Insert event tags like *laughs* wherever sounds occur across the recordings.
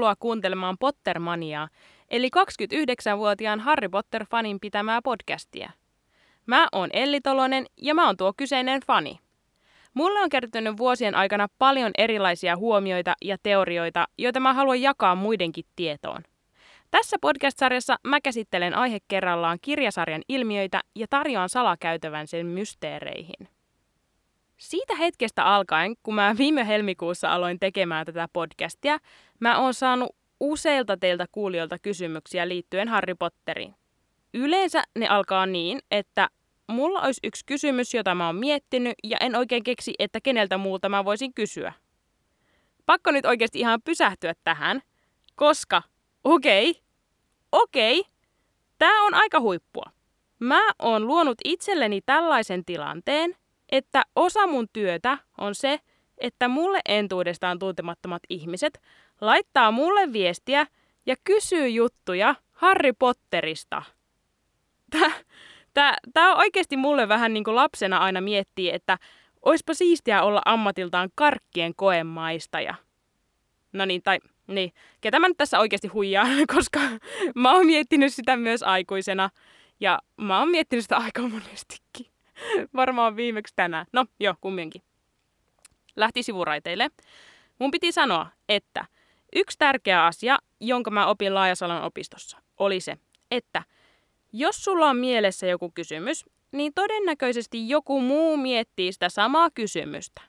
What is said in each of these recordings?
tervetuloa kuuntelemaan Pottermaniaa, eli 29-vuotiaan Harry Potter-fanin pitämää podcastia. Mä oon Elli Tolonen ja mä oon tuo kyseinen fani. Mulle on kertynyt vuosien aikana paljon erilaisia huomioita ja teorioita, joita mä haluan jakaa muidenkin tietoon. Tässä podcast-sarjassa mä käsittelen aihe kerrallaan kirjasarjan ilmiöitä ja tarjoan salakäytävän sen mysteereihin. Siitä hetkestä alkaen, kun mä viime helmikuussa aloin tekemään tätä podcastia, mä oon saanut useilta teiltä kuulijoilta kysymyksiä liittyen Harry Potteriin. Yleensä ne alkaa niin, että mulla olisi yksi kysymys, jota mä oon miettinyt, ja en oikein keksi, että keneltä muulta mä voisin kysyä. Pakko nyt oikeasti ihan pysähtyä tähän, koska, okei, okay, okei, okay, tää on aika huippua. Mä oon luonut itselleni tällaisen tilanteen, että osa mun työtä on se, että mulle entuudestaan tuntemattomat ihmiset laittaa mulle viestiä ja kysyy juttuja Harry Potterista. Tää, tää, tää on oikeasti mulle vähän niin kuin lapsena aina miettii, että oispa siistiä olla ammatiltaan karkkien koemaistaja. No niin, tai niin, ketä mä nyt tässä oikeasti huijaa, *laughs* koska mä oon miettinyt sitä myös aikuisena. Ja mä oon miettinyt sitä aika monestikin. *laughs* Varmaan viimeksi tänään. No, joo, kumminkin. Lähti sivuraiteille. Mun piti sanoa, että yksi tärkeä asia, jonka mä opin Laajasalon opistossa, oli se, että jos sulla on mielessä joku kysymys, niin todennäköisesti joku muu miettii sitä samaa kysymystä.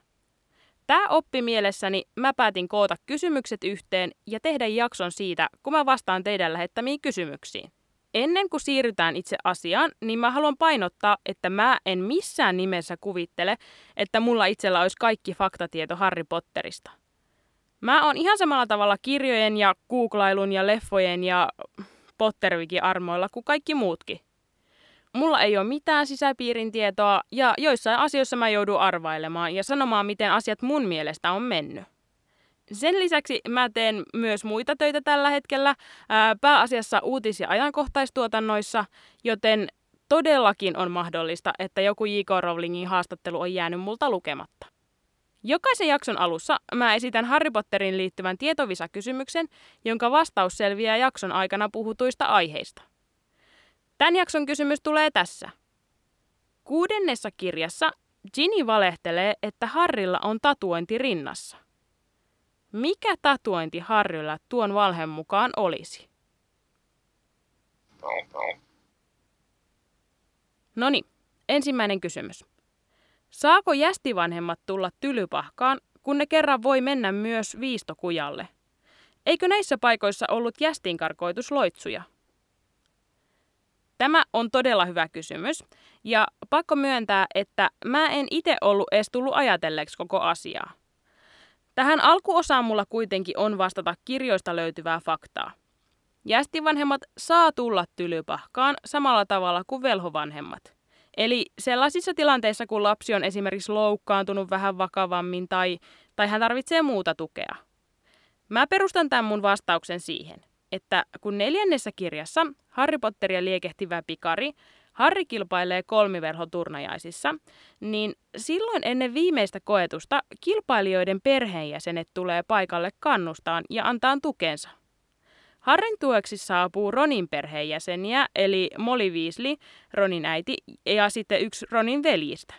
Tämä oppi mielessäni mä päätin koota kysymykset yhteen ja tehdä jakson siitä, kun mä vastaan teidän lähettämiin kysymyksiin. Ennen kuin siirrytään itse asiaan, niin mä haluan painottaa, että mä en missään nimessä kuvittele, että mulla itsellä olisi kaikki faktatieto Harry Potterista. Mä oon ihan samalla tavalla kirjojen ja googlailun ja leffojen ja Pottervikin armoilla kuin kaikki muutkin. Mulla ei ole mitään sisäpiirin tietoa ja joissain asioissa mä joudun arvailemaan ja sanomaan, miten asiat mun mielestä on mennyt. Sen lisäksi mä teen myös muita töitä tällä hetkellä, ää, pääasiassa uutis- ja ajankohtaistuotannoissa, joten todellakin on mahdollista, että joku J.K. Rowlingin haastattelu on jäänyt multa lukematta. Jokaisen jakson alussa mä esitän Harry Potterin liittyvän tietovisakysymyksen, jonka vastaus selviää jakson aikana puhutuista aiheista. Tämän jakson kysymys tulee tässä. Kuudennessa kirjassa Ginny valehtelee, että Harrilla on tatuointi rinnassa. Mikä tatuointi Harryllä tuon valheen mukaan olisi? No niin, ensimmäinen kysymys. Saako jästivanhemmat tulla tylypahkaan, kun ne kerran voi mennä myös viistokujalle? Eikö näissä paikoissa ollut jästinkarkoitusloitsuja? Tämä on todella hyvä kysymys, ja pakko myöntää, että mä en itse ollut edes tullut ajatelleeksi koko asiaa. Tähän alkuosaan mulla kuitenkin on vastata kirjoista löytyvää faktaa. Jästivanhemmat saa tulla tylypahkaan samalla tavalla kuin velhovanhemmat. Eli sellaisissa tilanteissa, kun lapsi on esimerkiksi loukkaantunut vähän vakavammin tai, tai hän tarvitsee muuta tukea. Mä perustan tämän mun vastauksen siihen, että kun neljännessä kirjassa Harry Potteria liekehtivä pikari Harri kilpailee kolmiverhoturnajaisissa, niin silloin ennen viimeistä koetusta kilpailijoiden perheenjäsenet tulee paikalle kannustaan ja antaa tukensa. Harrin tueksi saapuu Ronin perheenjäseniä, eli Molly Weasley, Ronin äiti, ja sitten yksi Ronin veljistä.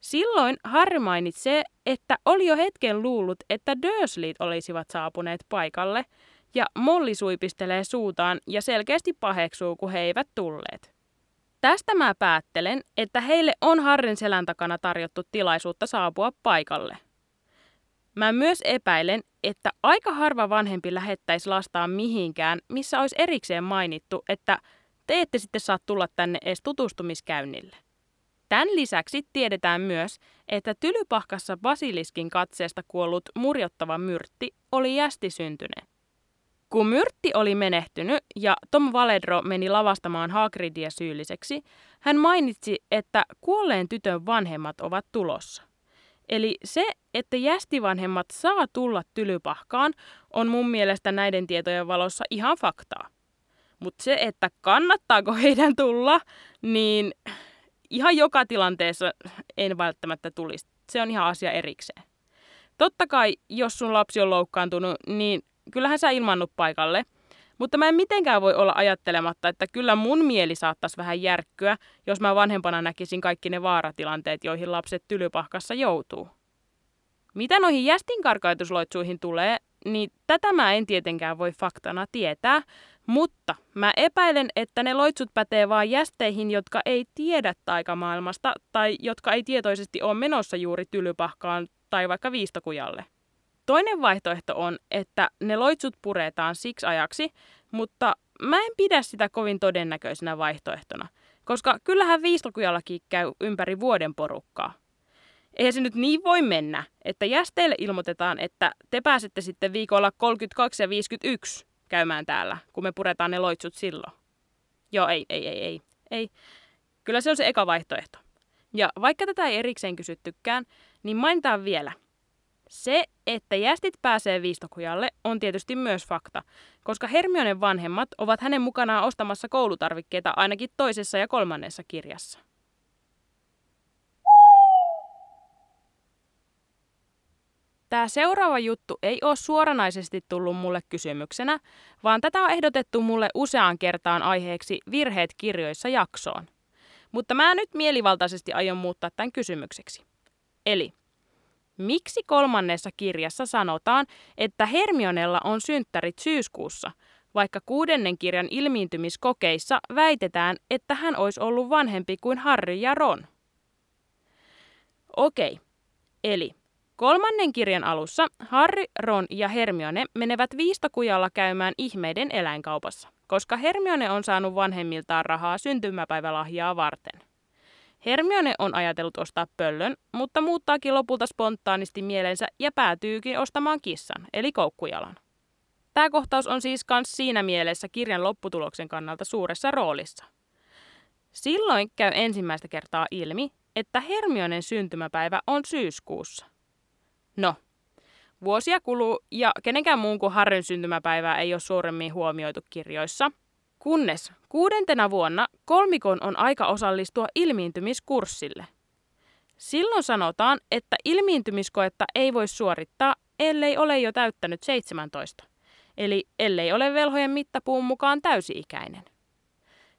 Silloin Harry mainitsee, että oli jo hetken luullut, että Dursleyt olisivat saapuneet paikalle, ja Molly suipistelee suutaan ja selkeästi paheksuu, kun he eivät tulleet. Tästä mä päättelen, että heille on Harrin selän takana tarjottu tilaisuutta saapua paikalle. Mä myös epäilen, että aika harva vanhempi lähettäisi lastaan mihinkään, missä olisi erikseen mainittu, että te ette sitten saa tulla tänne edes tutustumiskäynnille. Tämän lisäksi tiedetään myös, että tylypahkassa basiliskin katseesta kuollut murjottava myrtti oli jästisyntyneen. Kun Myrtti oli menehtynyt ja Tom Valedro meni lavastamaan Hagridia syylliseksi, hän mainitsi, että kuolleen tytön vanhemmat ovat tulossa. Eli se, että jästivanhemmat saa tulla tylypahkaan, on mun mielestä näiden tietojen valossa ihan faktaa. Mutta se, että kannattaako heidän tulla, niin ihan joka tilanteessa en välttämättä tulisi. Se on ihan asia erikseen. Totta kai, jos sun lapsi on loukkaantunut, niin kyllähän sä ilmannut paikalle. Mutta mä en mitenkään voi olla ajattelematta, että kyllä mun mieli saattaisi vähän järkkyä, jos mä vanhempana näkisin kaikki ne vaaratilanteet, joihin lapset tylypahkassa joutuu. Mitä noihin jästinkarkaitusloitsuihin tulee, niin tätä mä en tietenkään voi faktana tietää, mutta mä epäilen, että ne loitsut pätee vain jästeihin, jotka ei tiedä taikamaailmasta tai jotka ei tietoisesti ole menossa juuri tylypahkaan tai vaikka viistokujalle. Toinen vaihtoehto on, että ne loitsut puretaan siksi ajaksi, mutta mä en pidä sitä kovin todennäköisenä vaihtoehtona, koska kyllähän viistokujallakin käy ympäri vuoden porukkaa. Eihän se nyt niin voi mennä, että jästeille ilmoitetaan, että te pääsette sitten viikolla 32 ja 51 käymään täällä, kun me puretaan ne loitsut silloin. Joo, ei, ei, ei, ei, ei. Kyllä se on se eka vaihtoehto. Ja vaikka tätä ei erikseen kysyttykään, niin mainitaan vielä. Se, että jästit pääsee viistokujalle, on tietysti myös fakta, koska Hermionen vanhemmat ovat hänen mukanaan ostamassa koulutarvikkeita ainakin toisessa ja kolmannessa kirjassa. Tämä seuraava juttu ei ole suoranaisesti tullut mulle kysymyksenä, vaan tätä on ehdotettu mulle useaan kertaan aiheeksi virheet kirjoissa jaksoon. Mutta mä nyt mielivaltaisesti aion muuttaa tämän kysymykseksi. Eli, miksi kolmannessa kirjassa sanotaan, että Hermionella on synttärit syyskuussa, vaikka kuudennen kirjan ilmiintymiskokeissa väitetään, että hän olisi ollut vanhempi kuin Harry ja Ron? Okei, eli Kolmannen kirjan alussa Harry, Ron ja Hermione menevät viistokujalla käymään ihmeiden eläinkaupassa, koska Hermione on saanut vanhemmiltaan rahaa syntymäpäivälahjaa varten. Hermione on ajatellut ostaa pöllön, mutta muuttaakin lopulta spontaanisti mielensä ja päätyykin ostamaan kissan, eli koukkujalan. Tämä kohtaus on siis myös siinä mielessä kirjan lopputuloksen kannalta suuressa roolissa. Silloin käy ensimmäistä kertaa ilmi, että Hermionen syntymäpäivä on syyskuussa. No, vuosia kuluu ja kenenkään muun kuin Harryn syntymäpäivää ei ole suuremmin huomioitu kirjoissa. Kunnes kuudentena vuonna kolmikon on aika osallistua ilmiintymiskurssille. Silloin sanotaan, että ilmiintymiskoetta ei voi suorittaa, ellei ole jo täyttänyt 17, eli ellei ole velhojen mittapuun mukaan täysi-ikäinen.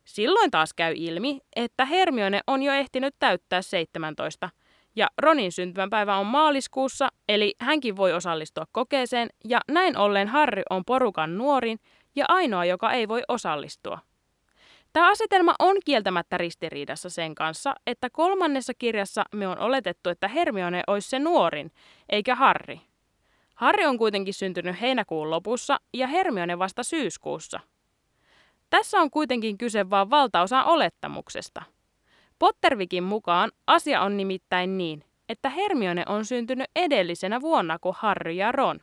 Silloin taas käy ilmi, että Hermione on jo ehtinyt täyttää 17, ja Ronin syntymäpäivä on maaliskuussa, eli hänkin voi osallistua kokeeseen, ja näin ollen Harry on porukan nuorin ja ainoa, joka ei voi osallistua. Tämä asetelma on kieltämättä ristiriidassa sen kanssa, että kolmannessa kirjassa me on oletettu, että Hermione olisi se nuorin, eikä Harry. Harry on kuitenkin syntynyt heinäkuun lopussa ja Hermione vasta syyskuussa. Tässä on kuitenkin kyse vain valtaosan olettamuksesta – Pottervikin mukaan asia on nimittäin niin, että Hermione on syntynyt edellisenä vuonna kuin Harry ja Ron.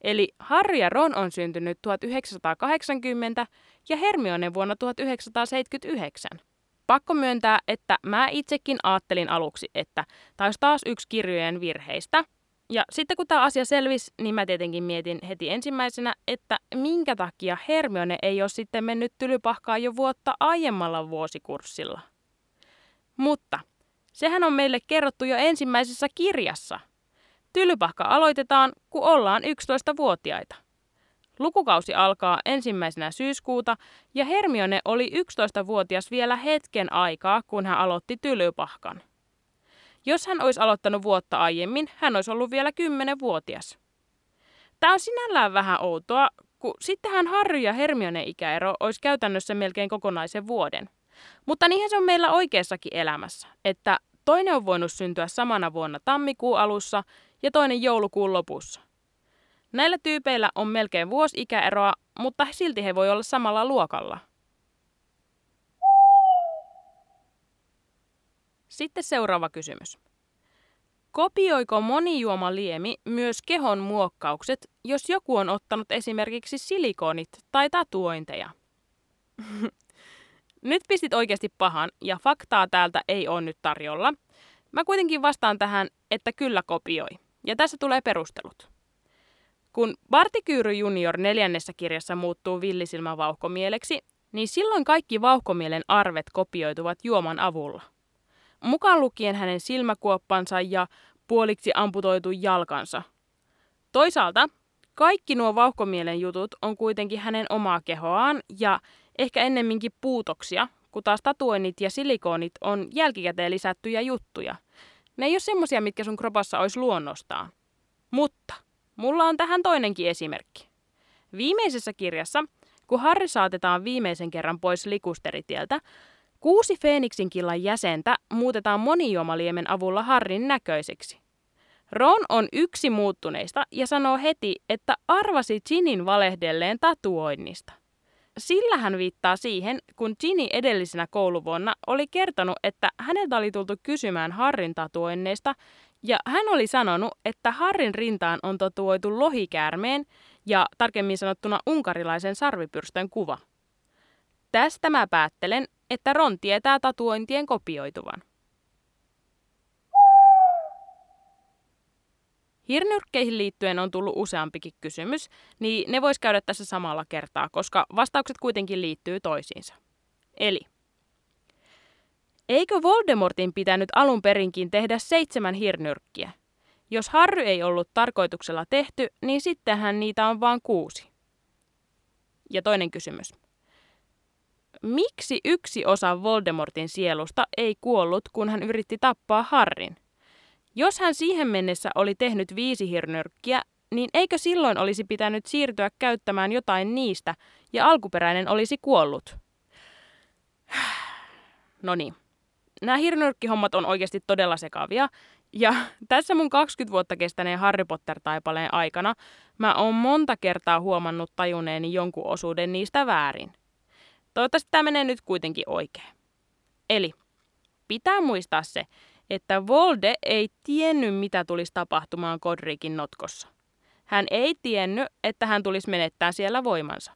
Eli Harry ja Ron on syntynyt 1980 ja Hermione vuonna 1979. Pakko myöntää, että mä itsekin ajattelin aluksi, että taisi taas yksi kirjojen virheistä. Ja sitten kun tämä asia selvisi, niin mä tietenkin mietin heti ensimmäisenä, että minkä takia Hermione ei ole sitten mennyt tylypahkaan jo vuotta aiemmalla vuosikurssilla. Mutta sehän on meille kerrottu jo ensimmäisessä kirjassa. Tylypahka aloitetaan, kun ollaan 11-vuotiaita. Lukukausi alkaa ensimmäisenä syyskuuta ja Hermione oli 11-vuotias vielä hetken aikaa, kun hän aloitti tylypahkan. Jos hän olisi aloittanut vuotta aiemmin, hän olisi ollut vielä 10-vuotias. Tämä on sinällään vähän outoa, kun sittenhän Harry ja Hermione ikäero olisi käytännössä melkein kokonaisen vuoden – mutta niinhän se on meillä oikeassakin elämässä, että toinen on voinut syntyä samana vuonna tammikuun alussa ja toinen joulukuun lopussa. Näillä tyypeillä on melkein vuosi ikäeroa, mutta silti he voi olla samalla luokalla. Sitten seuraava kysymys. Kopioiko monijuomaliemi myös kehon muokkaukset, jos joku on ottanut esimerkiksi silikonit tai tatuointeja? *laughs* Nyt pistit oikeasti pahan ja faktaa täältä ei ole nyt tarjolla. Mä kuitenkin vastaan tähän, että kyllä kopioi. Ja tässä tulee perustelut. Kun Bartikyyry junior neljännessä kirjassa muuttuu villisilmän vauhkomieleksi, niin silloin kaikki vauhkomielen arvet kopioituvat juoman avulla. Mukaan lukien hänen silmäkuoppansa ja puoliksi amputoitu jalkansa. Toisaalta, kaikki nuo vauhkomielen jutut on kuitenkin hänen omaa kehoaan ja ehkä ennemminkin puutoksia, kun taas tatuoinnit ja silikoonit on jälkikäteen lisättyjä juttuja. Ne ei ole semmosia, mitkä sun kropassa olisi luonnostaan. Mutta mulla on tähän toinenkin esimerkki. Viimeisessä kirjassa, kun Harri saatetaan viimeisen kerran pois likusteritieltä, kuusi Feeniksin killan jäsentä muutetaan monijuomaliemen avulla Harrin näköiseksi. Ron on yksi muuttuneista ja sanoo heti, että arvasi Ginin valehdelleen tatuoinnista. Sillä hän viittaa siihen, kun Ginny edellisenä kouluvuonna oli kertonut, että häneltä oli tultu kysymään Harrin tatuoinneista, ja hän oli sanonut, että Harrin rintaan on tatuoitu lohikäärmeen ja tarkemmin sanottuna unkarilaisen sarvipyrstön kuva. Tästä mä päättelen, että Ron tietää tatuointien kopioituvan. Hirnyrkkeihin liittyen on tullut useampikin kysymys, niin ne vois käydä tässä samalla kertaa, koska vastaukset kuitenkin liittyy toisiinsa. Eli, eikö Voldemortin pitänyt alun perinkin tehdä seitsemän hirnyrkkiä? Jos Harry ei ollut tarkoituksella tehty, niin sittenhän niitä on vain kuusi. Ja toinen kysymys. Miksi yksi osa Voldemortin sielusta ei kuollut, kun hän yritti tappaa Harrin? Jos hän siihen mennessä oli tehnyt viisi hirnyrkkiä, niin eikö silloin olisi pitänyt siirtyä käyttämään jotain niistä ja alkuperäinen olisi kuollut? *sighs* No niin. Nämä hirnyrkkihommat on oikeasti todella sekavia. Ja *laughs* tässä mun 20 vuotta kestäneen Harry Potter-taipaleen aikana mä oon monta kertaa huomannut tajuneeni jonkun osuuden niistä väärin. Toivottavasti tämä menee nyt kuitenkin oikein. Eli pitää muistaa se, että Volde ei tiennyt, mitä tulisi tapahtumaan Kodrikin notkossa. Hän ei tiennyt, että hän tulisi menettää siellä voimansa.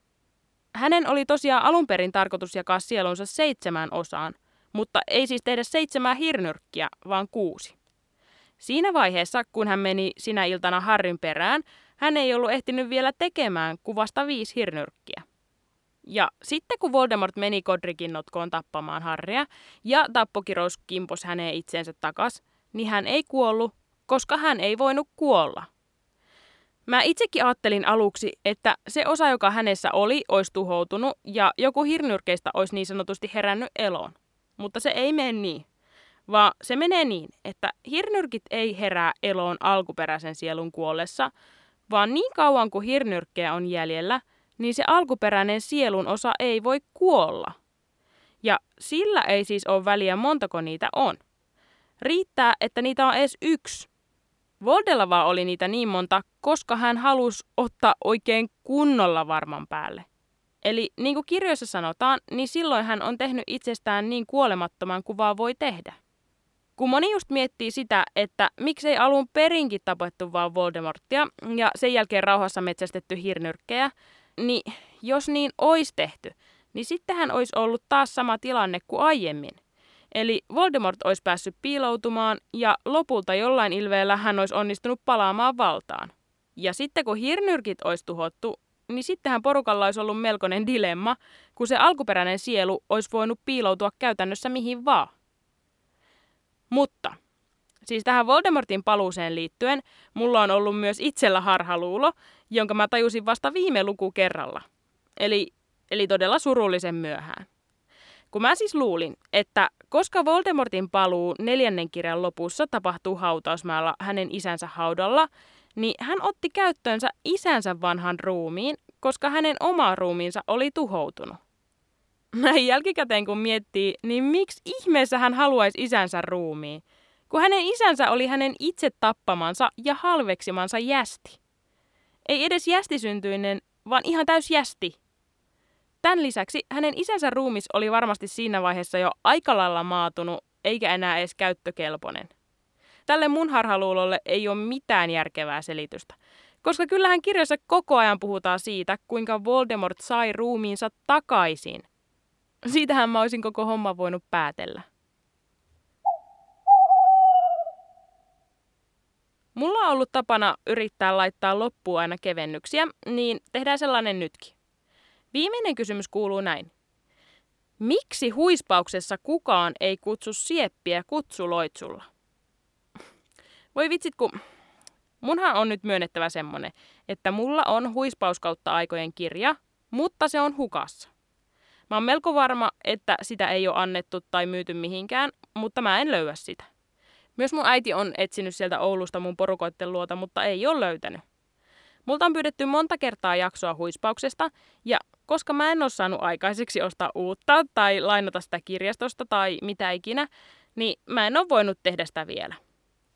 Hänen oli tosiaan alun perin tarkoitus jakaa sielunsa seitsemään osaan, mutta ei siis tehdä seitsemää hirnyrkkiä, vaan kuusi. Siinä vaiheessa, kun hän meni sinä iltana Harrin perään, hän ei ollut ehtinyt vielä tekemään kuvasta viisi hirnyrkkiä. Ja sitten kun Voldemort meni Godricin notkoon tappamaan Harrya ja tappokirous kimpos häneen itseensä takas, niin hän ei kuollut, koska hän ei voinut kuolla. Mä itsekin ajattelin aluksi, että se osa, joka hänessä oli, olisi tuhoutunut ja joku hirnyrkeistä olisi niin sanotusti herännyt eloon. Mutta se ei mene niin, vaan se menee niin, että hirnyrkit ei herää eloon alkuperäisen sielun kuollessa, vaan niin kauan kuin hirnyrkkejä on jäljellä – niin se alkuperäinen sielun osa ei voi kuolla. Ja sillä ei siis ole väliä montako niitä on. Riittää, että niitä on edes yksi. Voldella vaan oli niitä niin monta, koska hän halusi ottaa oikein kunnolla varman päälle. Eli niin kuin kirjoissa sanotaan, niin silloin hän on tehnyt itsestään niin kuolemattoman kuin vaan voi tehdä. Kun moni just miettii sitä, että miksei alun perinkin tapettu vaan Voldemortia ja sen jälkeen rauhassa metsästetty hirnyrkkejä, niin jos niin olisi tehty, niin sittenhän olisi ollut taas sama tilanne kuin aiemmin. Eli Voldemort olisi päässyt piiloutumaan ja lopulta jollain ilveellä hän olisi onnistunut palaamaan valtaan. Ja sitten kun hirnyrkit olisi tuhottu, niin sittenhän porukalla olisi ollut melkoinen dilemma, kun se alkuperäinen sielu olisi voinut piiloutua käytännössä mihin vaan. Mutta Siis tähän Voldemortin paluuseen liittyen mulla on ollut myös itsellä harhaluulo, jonka mä tajusin vasta viime lukukerralla. Eli, eli todella surullisen myöhään. Kun mä siis luulin, että koska Voldemortin paluu neljännen kirjan lopussa tapahtuu hautausmaalla hänen isänsä haudalla, niin hän otti käyttöönsä isänsä vanhan ruumiin, koska hänen oma ruumiinsa oli tuhoutunut. Näin jälkikäteen kun miettii, niin miksi ihmeessä hän haluaisi isänsä ruumiin? Kun hänen isänsä oli hänen itse tappamansa ja halveksimansa jästi. Ei edes jästisyntyinen, vaan ihan täys jästi. Tämän lisäksi hänen isänsä ruumis oli varmasti siinä vaiheessa jo aika lailla maatunut, eikä enää edes käyttökelpoinen. Tälle mun harhaluulolle ei ole mitään järkevää selitystä, koska kyllähän kirjassa koko ajan puhutaan siitä, kuinka Voldemort sai ruumiinsa takaisin. Siitähän mä olisin koko homma voinut päätellä. Mulla on ollut tapana yrittää laittaa loppuun aina kevennyksiä, niin tehdään sellainen nytkin. Viimeinen kysymys kuuluu näin. Miksi huispauksessa kukaan ei kutsu sieppiä kutsuloitsulla? Voi vitsit, kun munhan on nyt myönnettävä semmonen, että mulla on huispauskautta aikojen kirja, mutta se on hukassa. Mä oon melko varma, että sitä ei ole annettu tai myyty mihinkään, mutta mä en löyä sitä. Myös mun äiti on etsinyt sieltä Oulusta mun porukoitten luota, mutta ei ole löytänyt. Multa on pyydetty monta kertaa jaksoa huispauksesta, ja koska mä en ole saanut aikaiseksi ostaa uutta tai lainata sitä kirjastosta tai mitä ikinä, niin mä en ole voinut tehdä sitä vielä.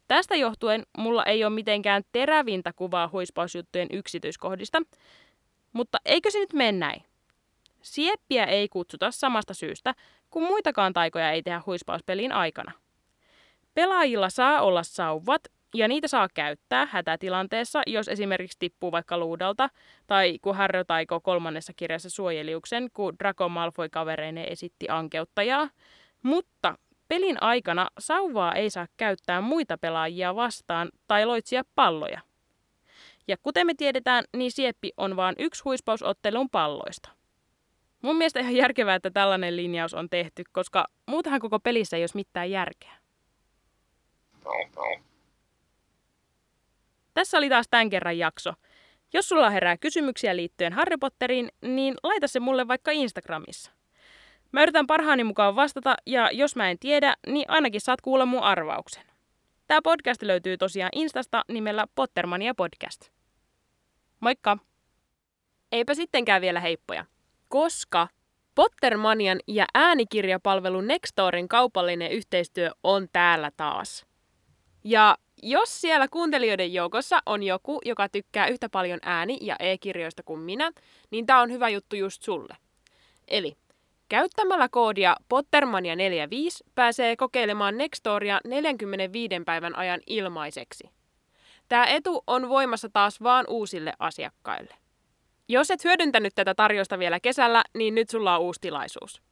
Tästä johtuen mulla ei ole mitenkään terävintä kuvaa huispausjuttujen yksityiskohdista, mutta eikö se nyt mene näin? Sieppiä ei kutsuta samasta syystä, kun muitakaan taikoja ei tehdä huispauspelin aikana. Pelaajilla saa olla sauvat ja niitä saa käyttää hätätilanteessa, jos esimerkiksi tippuu vaikka luudalta, tai kun Harry taiko kolmannessa kirjassa suojeliuksen, kun Draco Malfoy kavereineen esitti ankeuttajaa. Mutta pelin aikana sauvaa ei saa käyttää muita pelaajia vastaan tai loitsia palloja. Ja kuten me tiedetään, niin sieppi on vain yksi huispausottelun palloista. Mun mielestä ihan järkevää, että tällainen linjaus on tehty, koska muutenhan koko pelissä ei olisi mitään järkeä. Tässä oli taas tämän kerran jakso. Jos sulla herää kysymyksiä liittyen Harry Potteriin, niin laita se mulle vaikka Instagramissa. Mä yritän parhaani mukaan vastata, ja jos mä en tiedä, niin ainakin saat kuulla mun arvauksen. Tämä podcast löytyy tosiaan Instasta nimellä Pottermania Podcast. Moikka! Eipä sittenkään vielä heippoja, koska Pottermanian ja äänikirjapalvelu Nextorin kaupallinen yhteistyö on täällä taas. Ja jos siellä kuuntelijoiden joukossa on joku, joka tykkää yhtä paljon ääni- ja e-kirjoista kuin minä, niin tämä on hyvä juttu just sulle. Eli käyttämällä koodia Pottermania45 pääsee kokeilemaan Nextoria 45 päivän ajan ilmaiseksi. Tämä etu on voimassa taas vaan uusille asiakkaille. Jos et hyödyntänyt tätä tarjosta vielä kesällä, niin nyt sulla on uusi tilaisuus.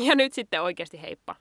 Ja nyt sitten oikeasti heippa.